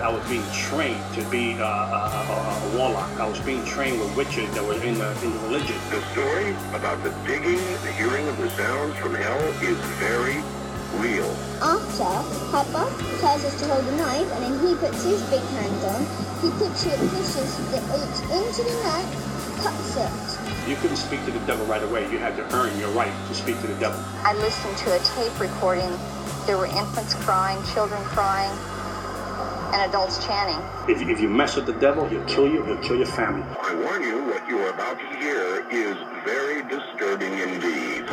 I was being trained to be uh, a, a, a, warlock. I was being trained with witches that were in the, in the religion. The story about the digging, the hearing of the sounds from hell is very real. After, Papa tells us to hold the knife and then he puts his big hand on. He literally pushes the H into the neck, cuts it. You couldn't speak to the devil right away. You had to earn your right to speak to the devil. I listened to a tape recording. There were infants crying, children crying, and adults chanting. If, if you mess with the devil, he'll kill you, he'll kill your family. I warn you, what you are about to hear is very disturbing indeed.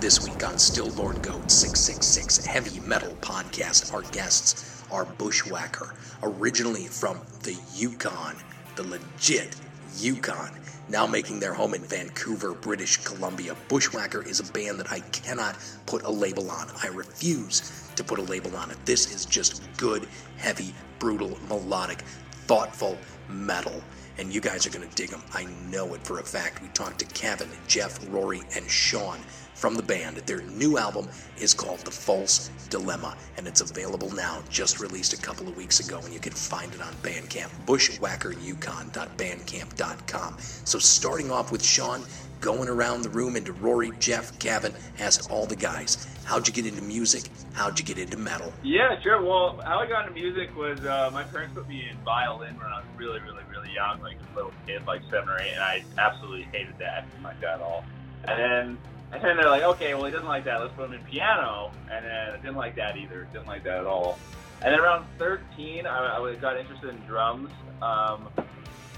This week on Stillborn Goat 666 Heavy Metal Podcast, our guests are Bushwhacker, originally from the Yukon, the legit Yukon, now making their home in Vancouver, British Columbia. Bushwhacker is a band that I cannot put a label on. I refuse to put a label on it. This is just good, heavy, brutal, melodic, thoughtful metal and you guys are going to dig them. I know it for a fact. We talked to Cavan, Geoff, Rory, and Sean from the band. Their new album is called The False Dilemma, and it's available now, just released a couple of weeks ago, and you can find it on Bandcamp, bushwhackeryukon.bandcamp.com. So, starting off with Sean, going around the room into Rory, Geoff, Cavan, asked all the guys, how'd you get into music? How'd you get into metal? Yeah, sure. Well, how I got into music was uh, my parents put me in violin when I was really, really, young, like a little kid, like seven or eight, and I absolutely hated that, like that at all. And then and then they're like, okay, well, he doesn't like that. Let's put him in piano. And then I didn't like that either. Didn't like that at all. And then around 13, I, I got interested in drums. Um,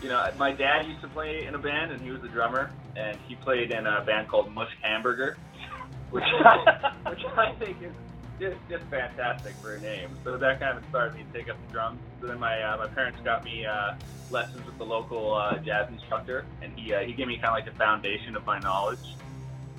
you know, my dad used to play in a band, and he was the drummer. And he played in a band called Mush Hamburger, which I, which I think is just, just fantastic for a name. So that kind of started me to take up the drums. So then my uh, my parents got me uh, lessons with the local uh, jazz instructor, and he uh, he gave me kind of like the foundation of my knowledge.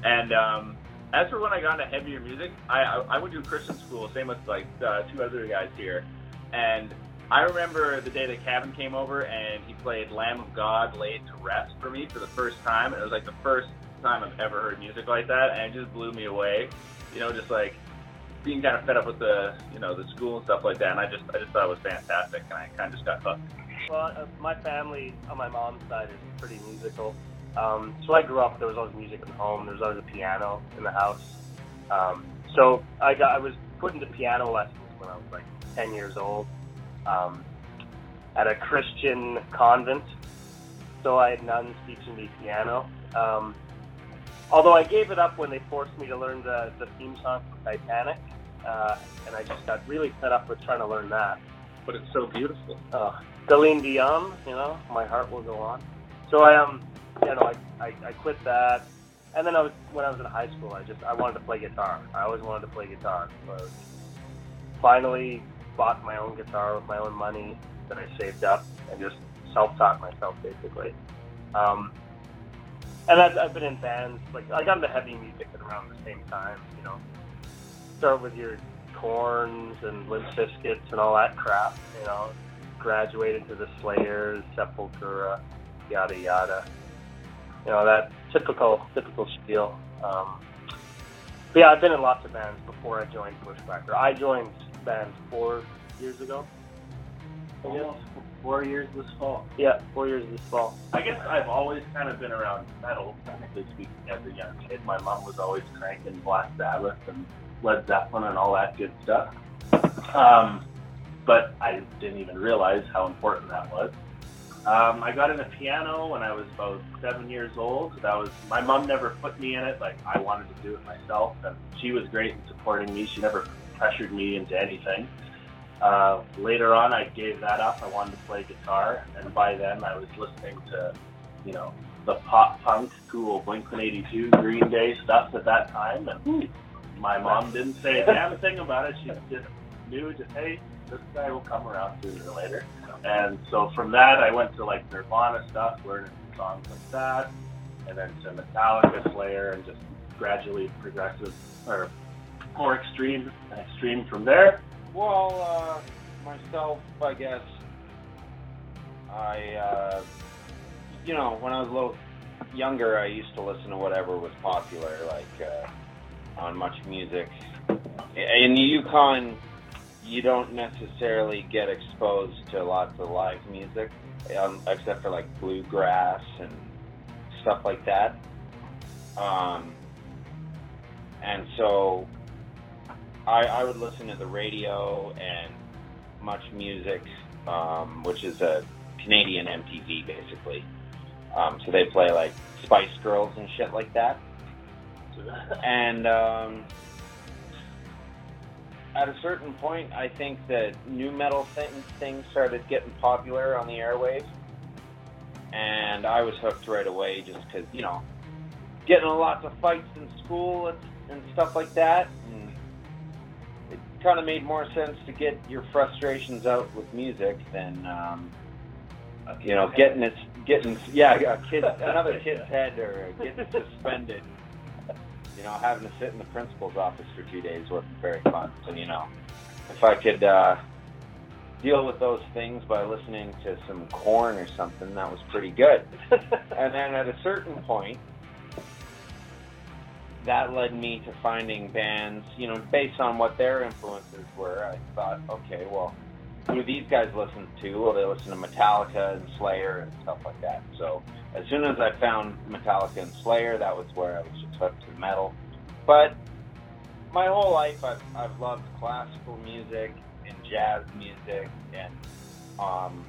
And um, as for when I got into heavier music, I, I, I went to a Christian school, same with like uh, two other guys here. And I remember the day that Cavan came over and he played Lamb of God Laid to Rest for me for the first time. And it was like the first time I've ever heard music like that. And it just blew me away. You know, just like being kind of fed up with the, you know, the school and stuff like that. And I just, I just thought it was fantastic. And I kind of just got hooked. Well, uh, my family on my mom's side is pretty musical. Um, so I grew up. There was always music the home. There was always a piano in the house. Um, so I got I was put into piano lessons when I was like 10 years old um, at a Christian convent. So I had nuns teaching me piano. Um, although I gave it up when they forced me to learn the, the theme song for Titanic, uh, and I just got really fed up with trying to learn that. But it's so beautiful. Uh, Celine Dion, you know, my heart will go on. So I um you know, I, I, I quit that. And then I was when I was in high school, I just I wanted to play guitar. I always wanted to play guitar. So finally bought my own guitar with my own money that I saved up and just self-taught myself basically. Um, and I've, I've been in bands like I got into heavy music at around the same time. You know, start with your Korns and Limp Bizkits and all that crap. You know, graduated to the Slayers, Sepultura, yada yada you know that typical typical spiel. Um, but yeah, I've been in lots of bands before I joined Bushwhacker. I joined bands four years ago. Four years this fall. Yeah, four years this fall. I guess I've always kind of been around metal, technically speaking, as a young kid. My mom was always cranking Black Sabbath and Led Zeppelin and all that good stuff. Um, but I didn't even realize how important that was. Um, I got into piano when I was about seven years old. That was my mom never put me in it. Like I wanted to do it myself, and she was great in supporting me. She never pressured me into anything. Uh, later on, I gave that up. I wanted to play guitar, and by then I was listening to, you know, the pop punk, cool Blink 182, Green Day stuff at that time. And my mom didn't say a damn thing about it. She just knew, just hey, this guy will come around sooner or later. And so from that, I went to like Nirvana stuff, learning songs like that, and then to Metallica, Slayer, and just gradually progressive or more extreme extreme from there. Well, uh, myself, I guess, I, uh, you know, when I was a little younger, I used to listen to whatever was popular, like uh, on Much Music. In the Yukon, you don't necessarily get exposed to lots of live music, um, except for like bluegrass and stuff like that. Um, and so I, I would listen to the radio and Much Music, um, which is a Canadian MTV basically. Um, so they play like Spice Girls and shit like that. And um, at a certain point, I think that nu metal thing, things started getting popular on the airwaves. And I was hooked right away just because, you know, getting in lots of fights in school and, and stuff like that. And it kind of made more sense to get your frustrations out with music than, um, you know, getting it, getting, yeah, a kid, another kid's head or getting suspended you know, having to sit in the principal's office for two days wasn't very fun. So, you know, if I could uh, deal with those things by listening to some Korn or something, that was pretty good. and then at a certain point, that led me to finding bands, you know, based on what their influences were. I thought, okay, well, who these guys listen to? Well, they listen to Metallica and Slayer and stuff like that. So as soon as I found Metallica and Slayer, that was where I was just hooked to metal. But my whole life, I've, I've loved classical music and jazz music and um,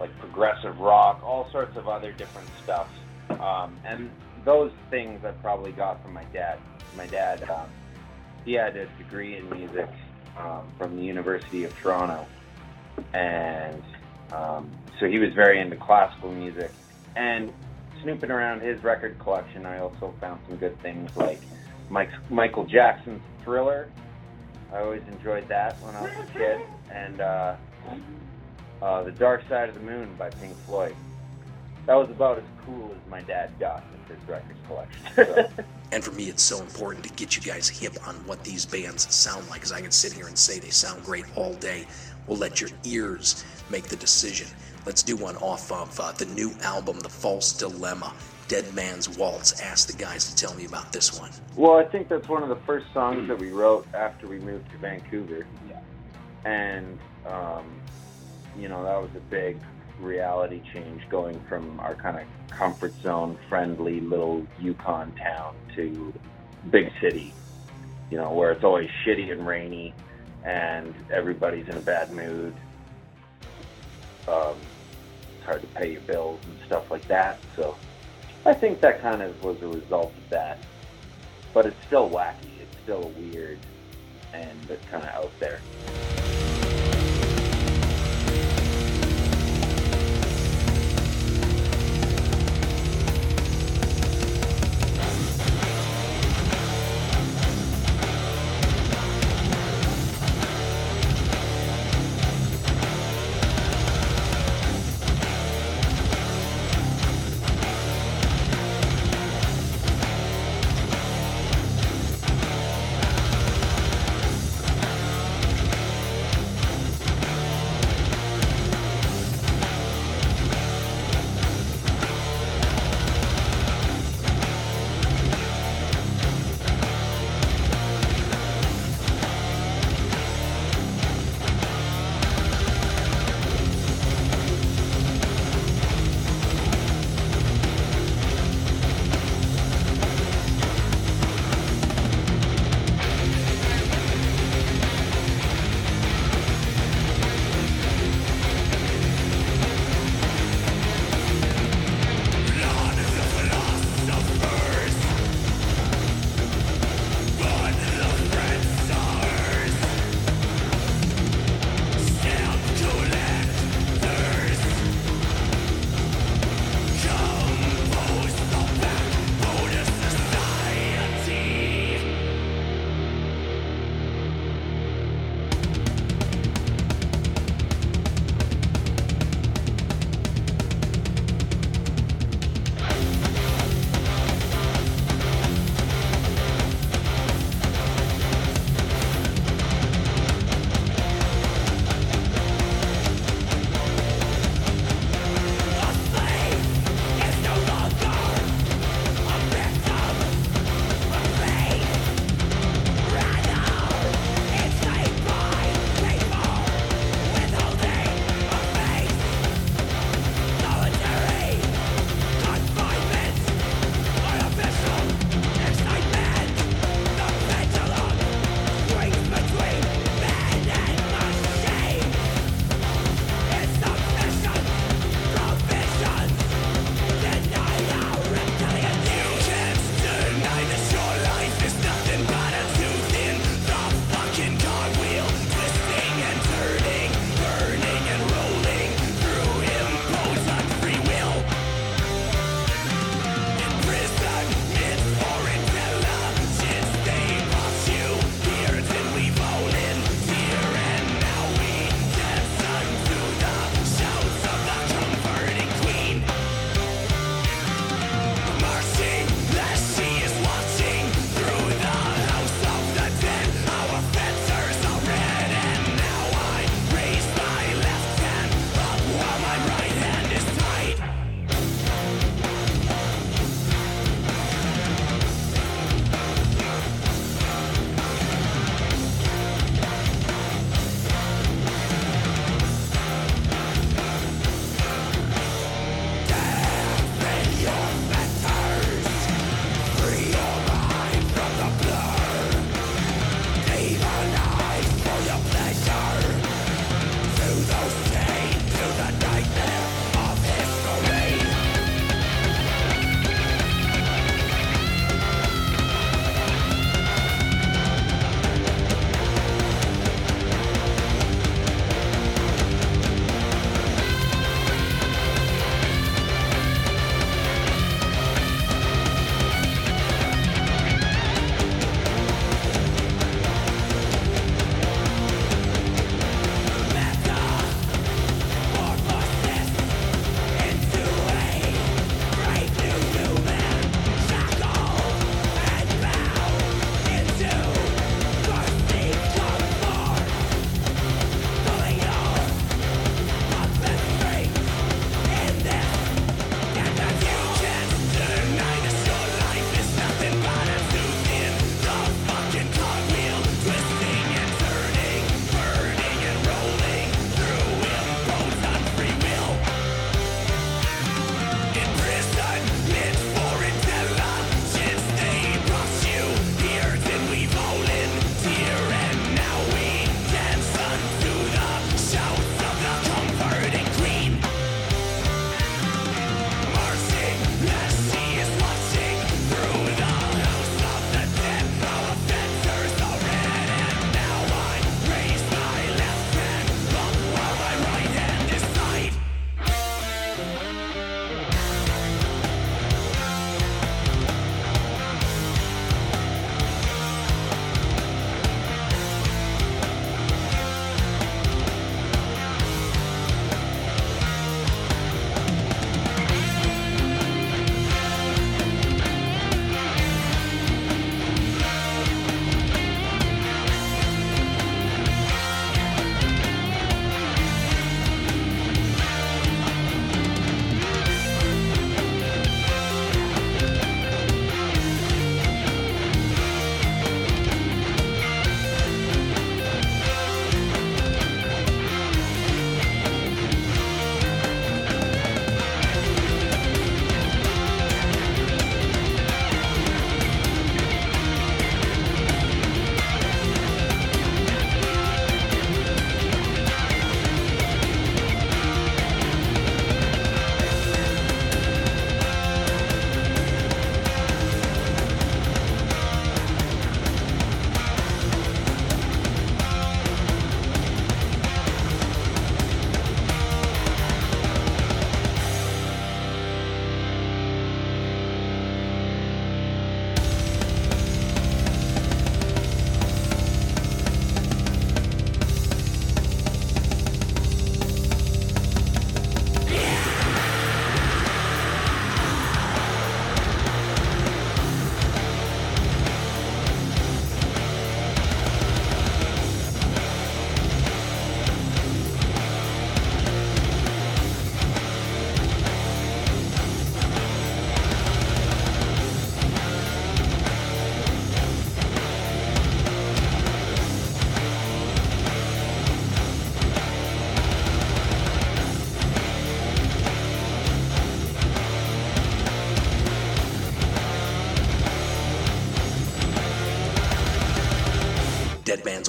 like progressive rock, all sorts of other different stuff. Um, and those things I probably got from my dad. My dad, um, he had a degree in music um, from the University of Toronto, and um, so he was very into classical music. And snooping around his record collection, I also found some good things like Mike, Michael Jackson's Thriller. I always enjoyed that when I was a kid, and uh, uh, The Dark Side of the Moon by Pink Floyd. That was about as cool as my dad got with his record collection. So. And for me, it's so important to get you guys hip on what these bands sound like, because I can sit here and say they sound great all day. We'll let your ears make the decision. Let's do one off of uh, the new album, The False Dilemma. Dead Man's Waltz. Ask the guys to tell me about this one. Well, I think that's one of the first songs that we wrote after we moved to Vancouver. Yeah. And, um, you know, that was a big reality change going from our kind of comfort zone, friendly little Yukon town to big city, you know, where it's always shitty and rainy and everybody's in a bad mood. Um, it's hard to pay your bills and stuff like that. So I think that kind of was a result of that. But it's still wacky. It's still weird and it's kind of out there.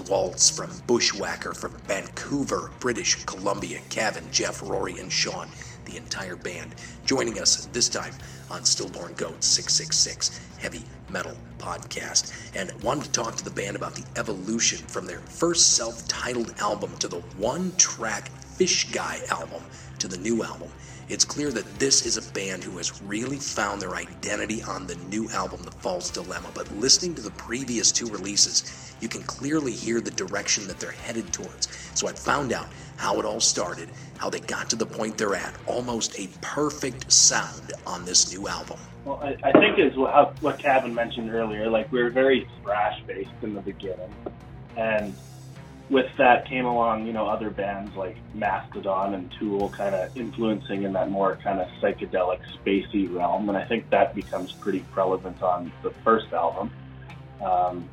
Waltz from Bushwhacker from Vancouver, British Columbia, Cavan, Geoff, Rory, and Sean, the entire band, joining us this time on Stillborn Goat 666 Heavy Metal Podcast. And wanted to talk to the band about the evolution from their first self titled album to the one track Fish Guy album to the new album. It's clear that this is a band who has really found their identity on the new album, The False Dilemma. But listening to the previous two releases, you can clearly hear the direction that they're headed towards. So I found out how it all started, how they got to the point they're at, almost a perfect sound on this new album. Well, I, I think is what, what Cavan mentioned earlier. Like we were very thrash based in the beginning, and with that came along, you know, other bands like Mastodon and Tool, kind of influencing in that more kind of psychedelic, spacey realm. And I think that becomes pretty relevant on the first album. Um,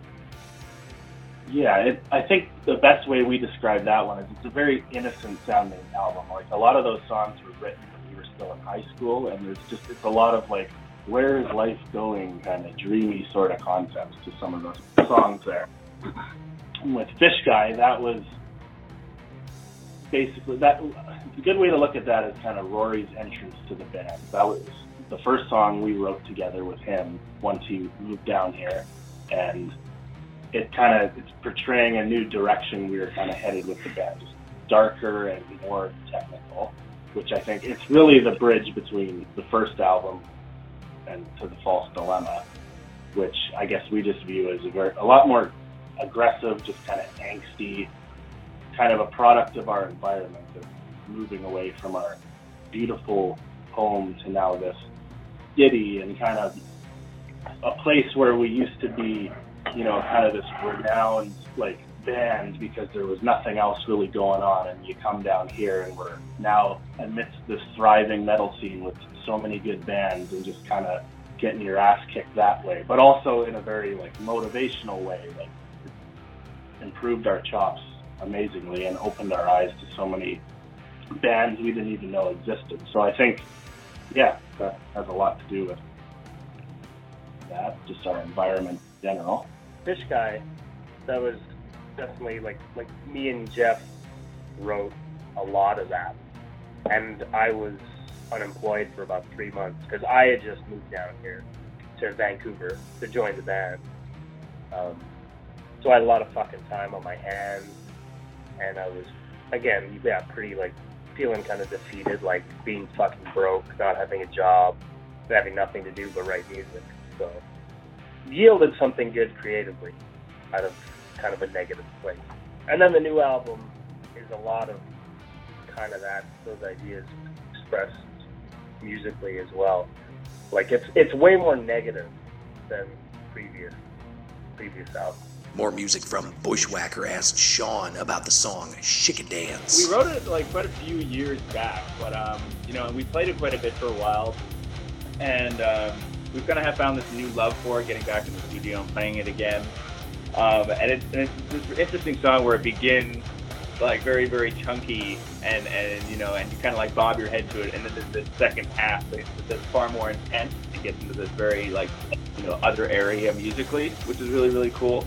yeah, it, I think the best way we describe that one is it's a very innocent sounding album. Like a lot of those songs were written when we were still in high school, and there's just it's a lot of like where is life going kind of dreamy sort of concepts to some of those songs there. With Fish Guy, that was basically that. A good way to look at that is kind of Rory's entrance to the band. That was the first song we wrote together with him once he moved down here, and it kind of it's portraying a new direction we were kind of headed with the band, just darker and more technical. Which I think it's really the bridge between the first album and to the false dilemma, which I guess we just view as a very a lot more aggressive, just kind of angsty, kind of a product of our environment of moving away from our beautiful home to now this city and kind of a place where we used to be, you know, kind of this renowned like band because there was nothing else really going on and you come down here and we're now amidst this thriving metal scene with so many good bands and just kind of getting your ass kicked that way but also in a very like motivational way like improved our chops amazingly and opened our eyes to so many bands we didn't even know existed. So i think yeah that has a lot to do with that just our environment in general. Fish Guy, that was definitely like like me and Geoff wrote a lot of that, and I was unemployed for about three months because I had just moved down here to Vancouver to join the band. Um, so I had a lot of fucking time on my hands, and I was again yeah pretty like feeling kind of defeated, like being fucking broke, not having a job, having nothing to do but write music. So yielded something good creatively out of kind of a negative place. And then the new album is a lot of kind of that those ideas expressed musically as well. Like it's it's way more negative than previous previous albums. More music from Bushwhacker asked Sean about the song a Dance. We wrote it like quite a few years back, but um, you know, we played it quite a bit for a while, and um, we kind of have found this new love for it, getting back in the studio and playing it again. Um, and, it's, and it's this interesting song where it begins like very very chunky and and you know and you kind of like bob your head to it, and then the, the second half it's, it's far more intense. It gets into this very like you know other area musically, which is really really cool.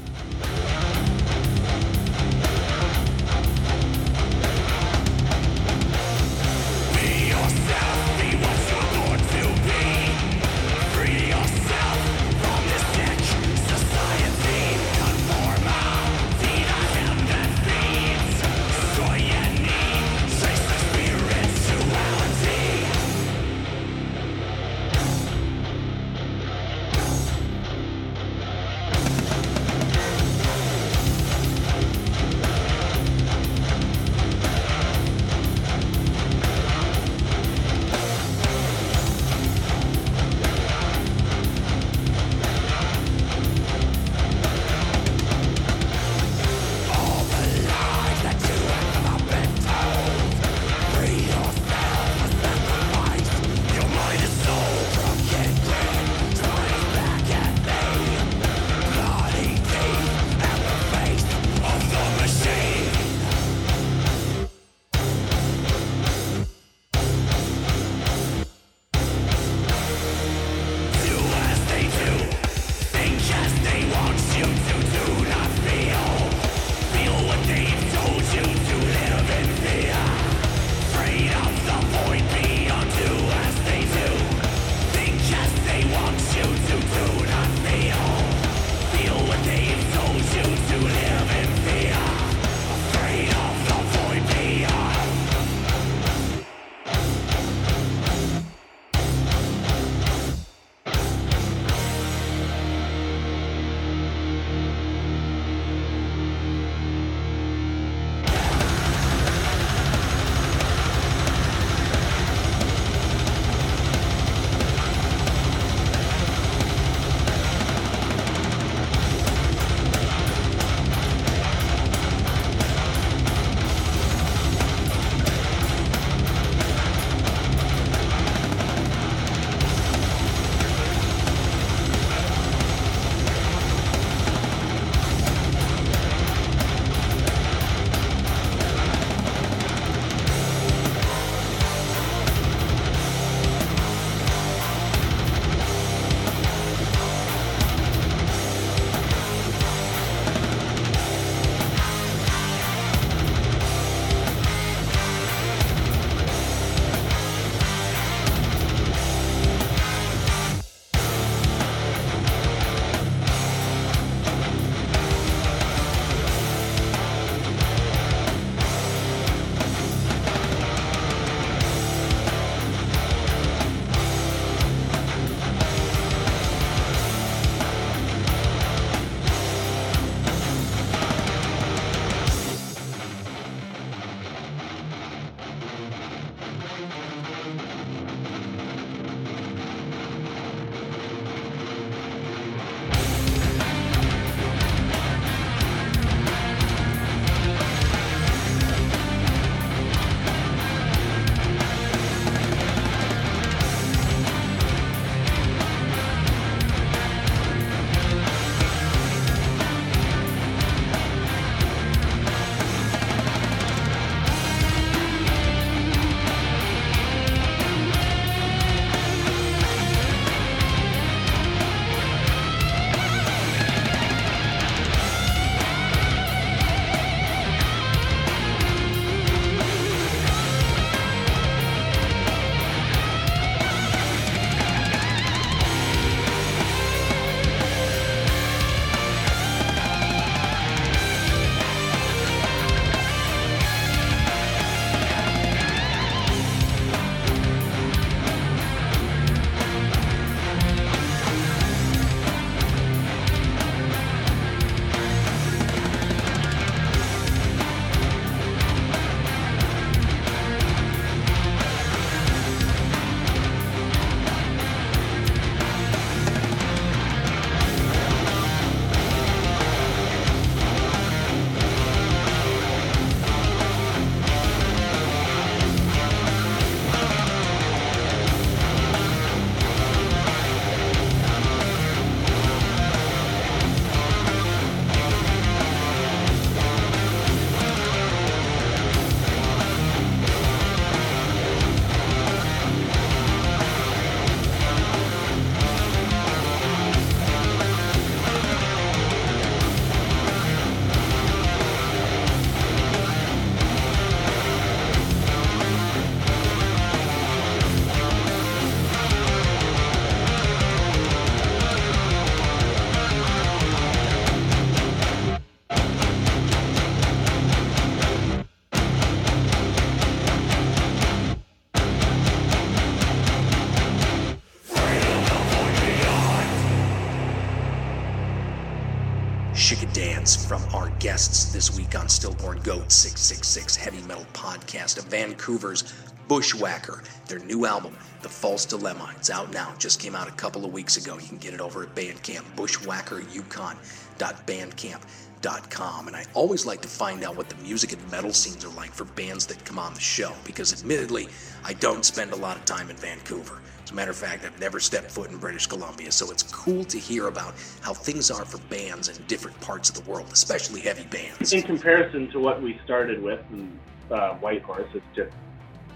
Goat 666 Heavy Metal Podcast of Vancouver's Bushwhacker, their new album, The False Dilemma. It's out now, just came out a couple of weeks ago. You can get it over at Bandcamp, bushwhackeryukon.bandcamp.com. And I always like to find out what the music and metal scenes are like for bands that come on the show, because admittedly, I don't spend a lot of time in Vancouver. As a matter of fact, I've never stepped foot in British Columbia, so it's cool to hear about how things are for bands in different parts of the world, especially heavy bands. In comparison to what we started with in uh, Whitehorse, it's just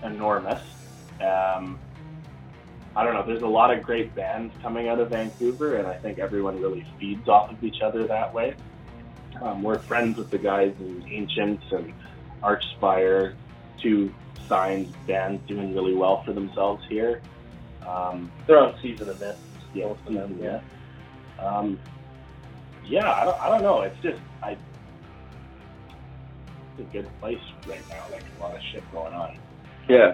enormous. Um, I don't know. There's a lot of great bands coming out of Vancouver, and I think everyone really feeds off of each other that way. Um, we're friends with the guys in Ancients and Archspire, two signed bands doing really well for themselves here. Um, They're on season of Mist. yeah, them, yeah. Um, yeah, I don't, I don't know. It's just I. It's a good place right now. Like a lot of shit going on. Yeah.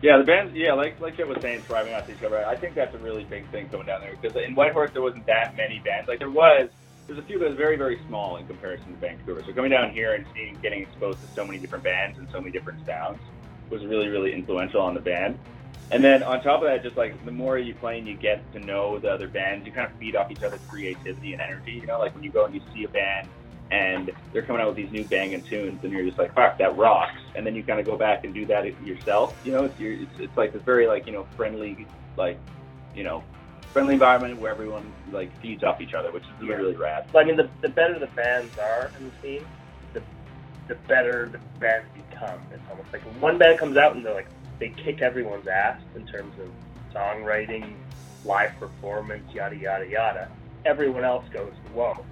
Yeah, the bands, yeah, like like Geoff was saying, thriving off each other. I think that's a really big thing going down there because in Whitehorse there wasn't that many bands. Like there was, there's a few, but it's very very small in comparison to Vancouver. So coming down here and seeing, getting exposed to so many different bands and so many different sounds was really really influential on the band. And then on top of that, just like the more you play and you get to know the other bands, you kind of feed off each other's creativity and energy. You know, like when you go and you see a band and they're coming out with these new banging tunes, and you're just like, "Fuck, that rocks!" And then you kind of go back and do that yourself. You know, it's it's, it's like this very like you know friendly, like you know, friendly environment where everyone like feeds off each other, which is really, really rad. But I mean, the, the better the bands are in the scene, the the better the bands become. It's almost like one band comes out and they're like they kick everyone's ass in terms of songwriting, live performance, yada yada yada. Everyone else goes, whoa,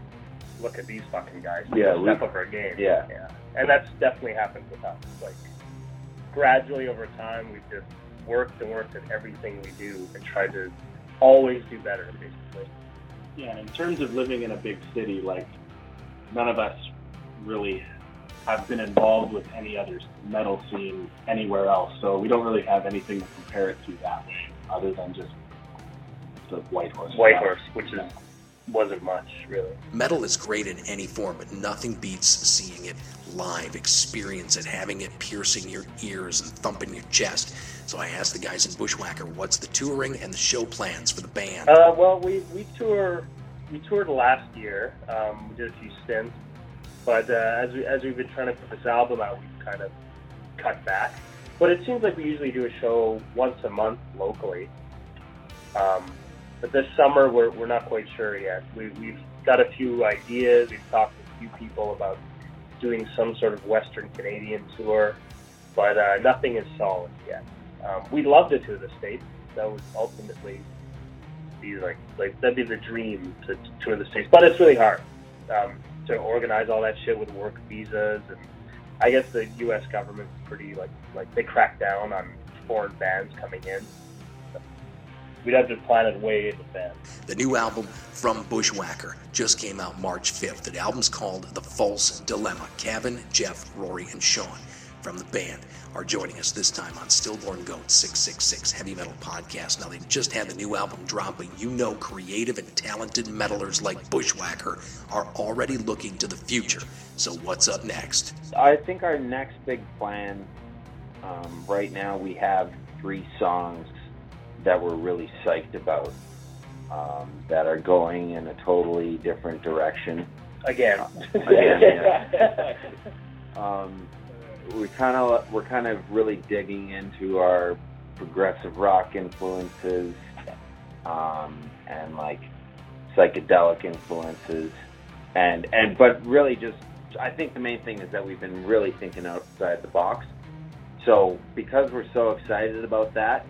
look at these fucking guys. They Yeah, step we- up our game. Yeah. yeah, and that's definitely happened with us. Like gradually over time, we've just worked and worked at everything we do and tried to always do better, basically. Yeah, and in terms of living in a big city, like none of us really have been involved with any other metal scene anywhere else, so we don't really have anything to compare it to that way, other than just the Whitehorse. Whitehorse, which is wasn't much really. Metal is great in any form, but nothing beats seeing it live, experience it, having it piercing your ears and thumping your chest. So I asked the guys in Bushwhacker, what's the touring and the show plans for the band? Uh, well, we we tour we toured last year. Um, we did a few stints, but uh, as we as we've been trying to put this album out, we've kind of cut back. But it seems like we usually do a show once a month locally. Um, but this summer, we're we're not quite sure yet. We, we've got a few ideas. We've talked to a few people about doing some sort of Western Canadian tour, but uh, nothing is solid yet. Um, we'd love to tour the states. That would ultimately be like like that'd be the dream to, to tour the states, but it's really hard um, to organize all that shit with work visas, and I guess the U.S. government's pretty like like they crack down on foreign bands coming in. So we'd have to plan it way in advance. The new album from Bushwhacker just came out March 5th. The album's called The False Dilemma. Cavan, Geoff, Rory, and Sean from the band are joining us this time on Stillborn Goat 666 Heavy Metal Podcast. Now, they've just had the new album drop, but you know creative and talented metalers like Bushwhacker are already looking to the future. So, what's up next? I think our next big plan, um, right now, we have three songs that we're really psyched about um, that are going in a totally different direction. Again, Again, yeah. Um, we kind of we're kind of really digging into our progressive rock influences um, and like psychedelic influences and and but really just I think the main thing is that we've been really thinking outside the box. So because we're so excited about that,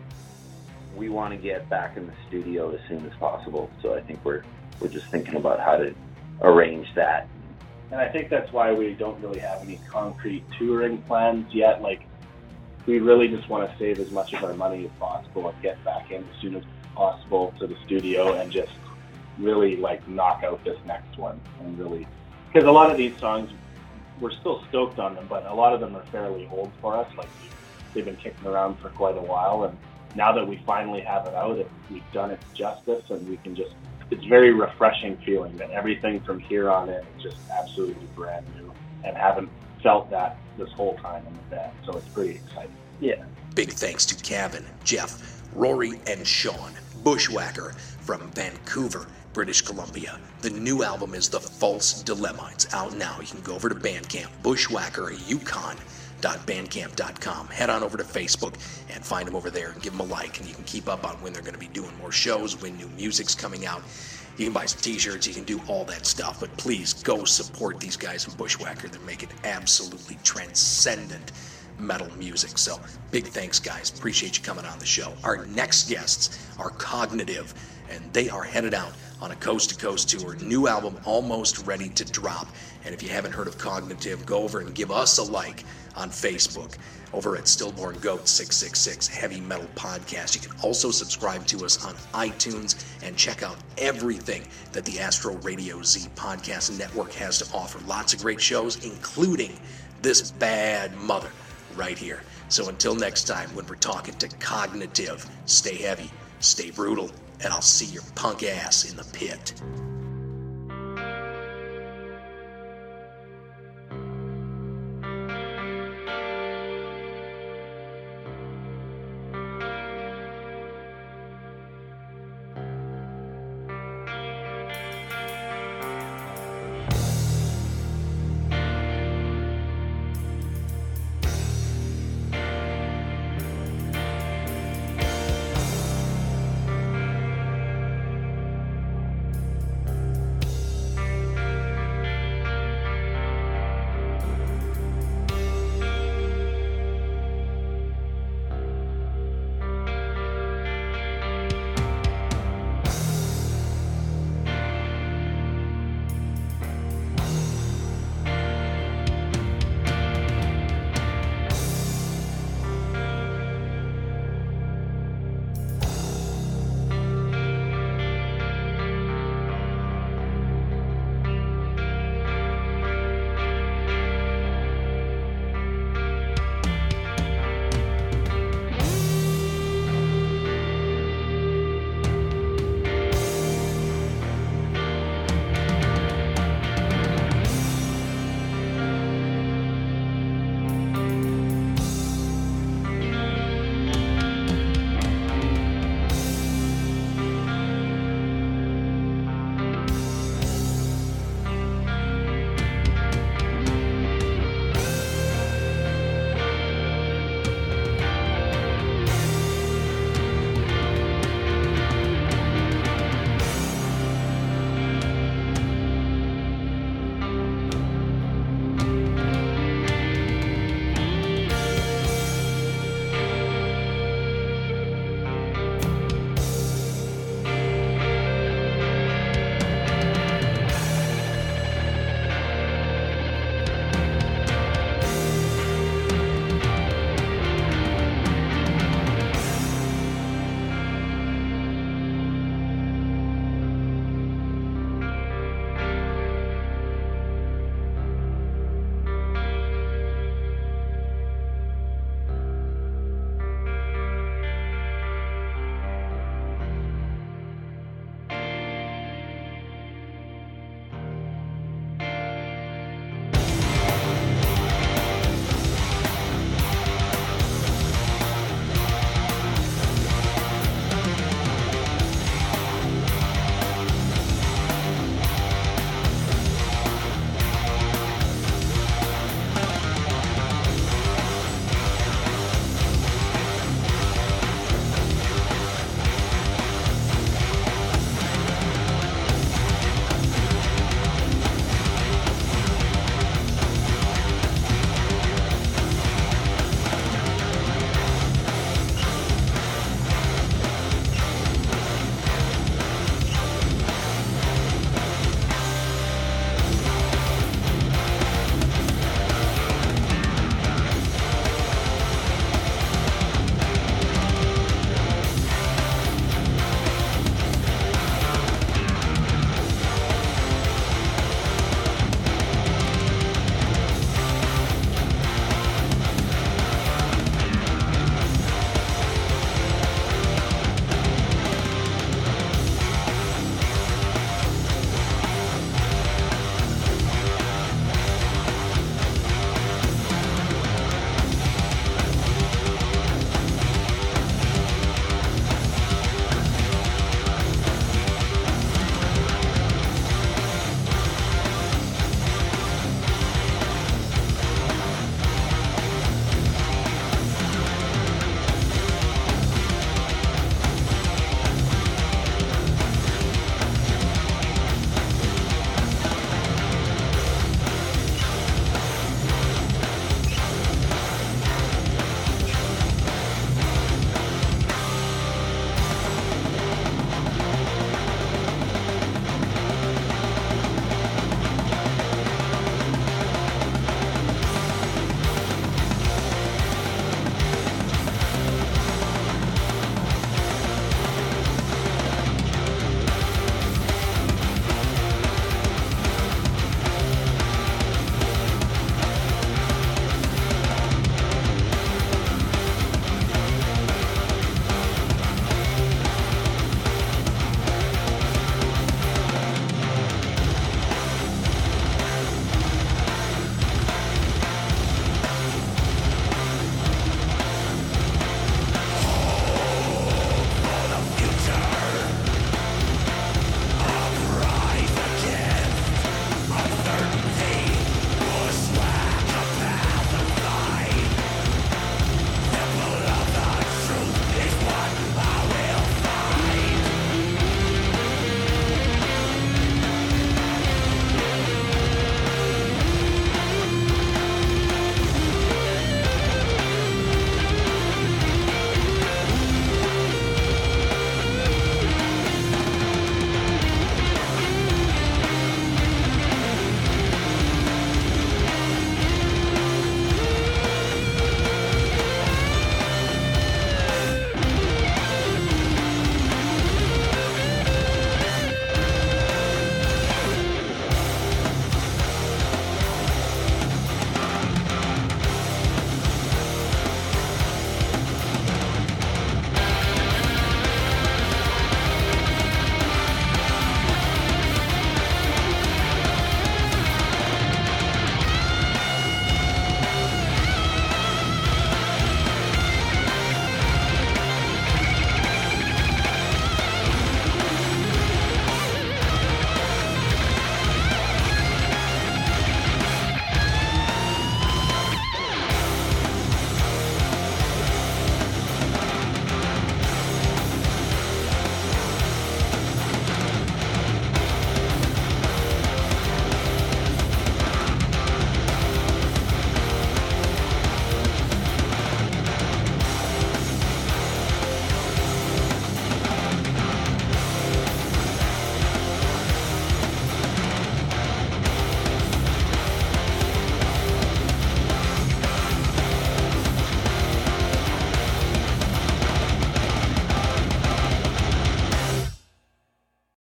we want to get back in the studio as soon as possible. So I think we're we're just thinking about how to arrange that. And I think that's why we don't really have any concrete touring plans yet. Like, we really just want to save as much of our money as possible and get back in as soon as possible to the studio and just really like knock out this next one and really because a lot of these songs we're still stoked on them, but a lot of them are fairly old for us. Like they've been kicking around for quite a while, and now that we finally have it out, we've done it justice, and we can just—it's very refreshing feeling that everything from here on in is just absolutely brand new. and haven't felt that this whole time in the band. So it's pretty exciting. Yeah. Big thanks to Cavan, Geoff, Rory, and Sean, Bushwhacker from Vancouver, British Columbia. The new album is The False Dilemma. It's out now. You can go over to Bandcamp, Bushwhacker Yukon.bandcamp.com. Head on over to Facebook and find them over there and give them a like. And you can keep up on when they're going to be doing more shows, when new music's coming out. You can buy some t-shirts, you can do all that stuff, but please go support these guys in Bushwhacker. They're making absolutely transcendent metal music. So big thanks, guys. Appreciate you coming on the show. Our next guests are Cognitive, and they are headed out on a coast to coast tour. New album almost ready to drop. And if you haven't heard of Cognitive, go over and give us a like on Facebook over at Stillborn Goat 666 Heavy Metal Podcast. You can also subscribe to us on iTunes and check out everything that the Astro Radio Z Podcast Network has to offer. Lots of great shows, including this bad mother right here. So until next time, when we're talking to Cognitive, stay heavy, stay brutal, and I'll see your punk ass in the pit.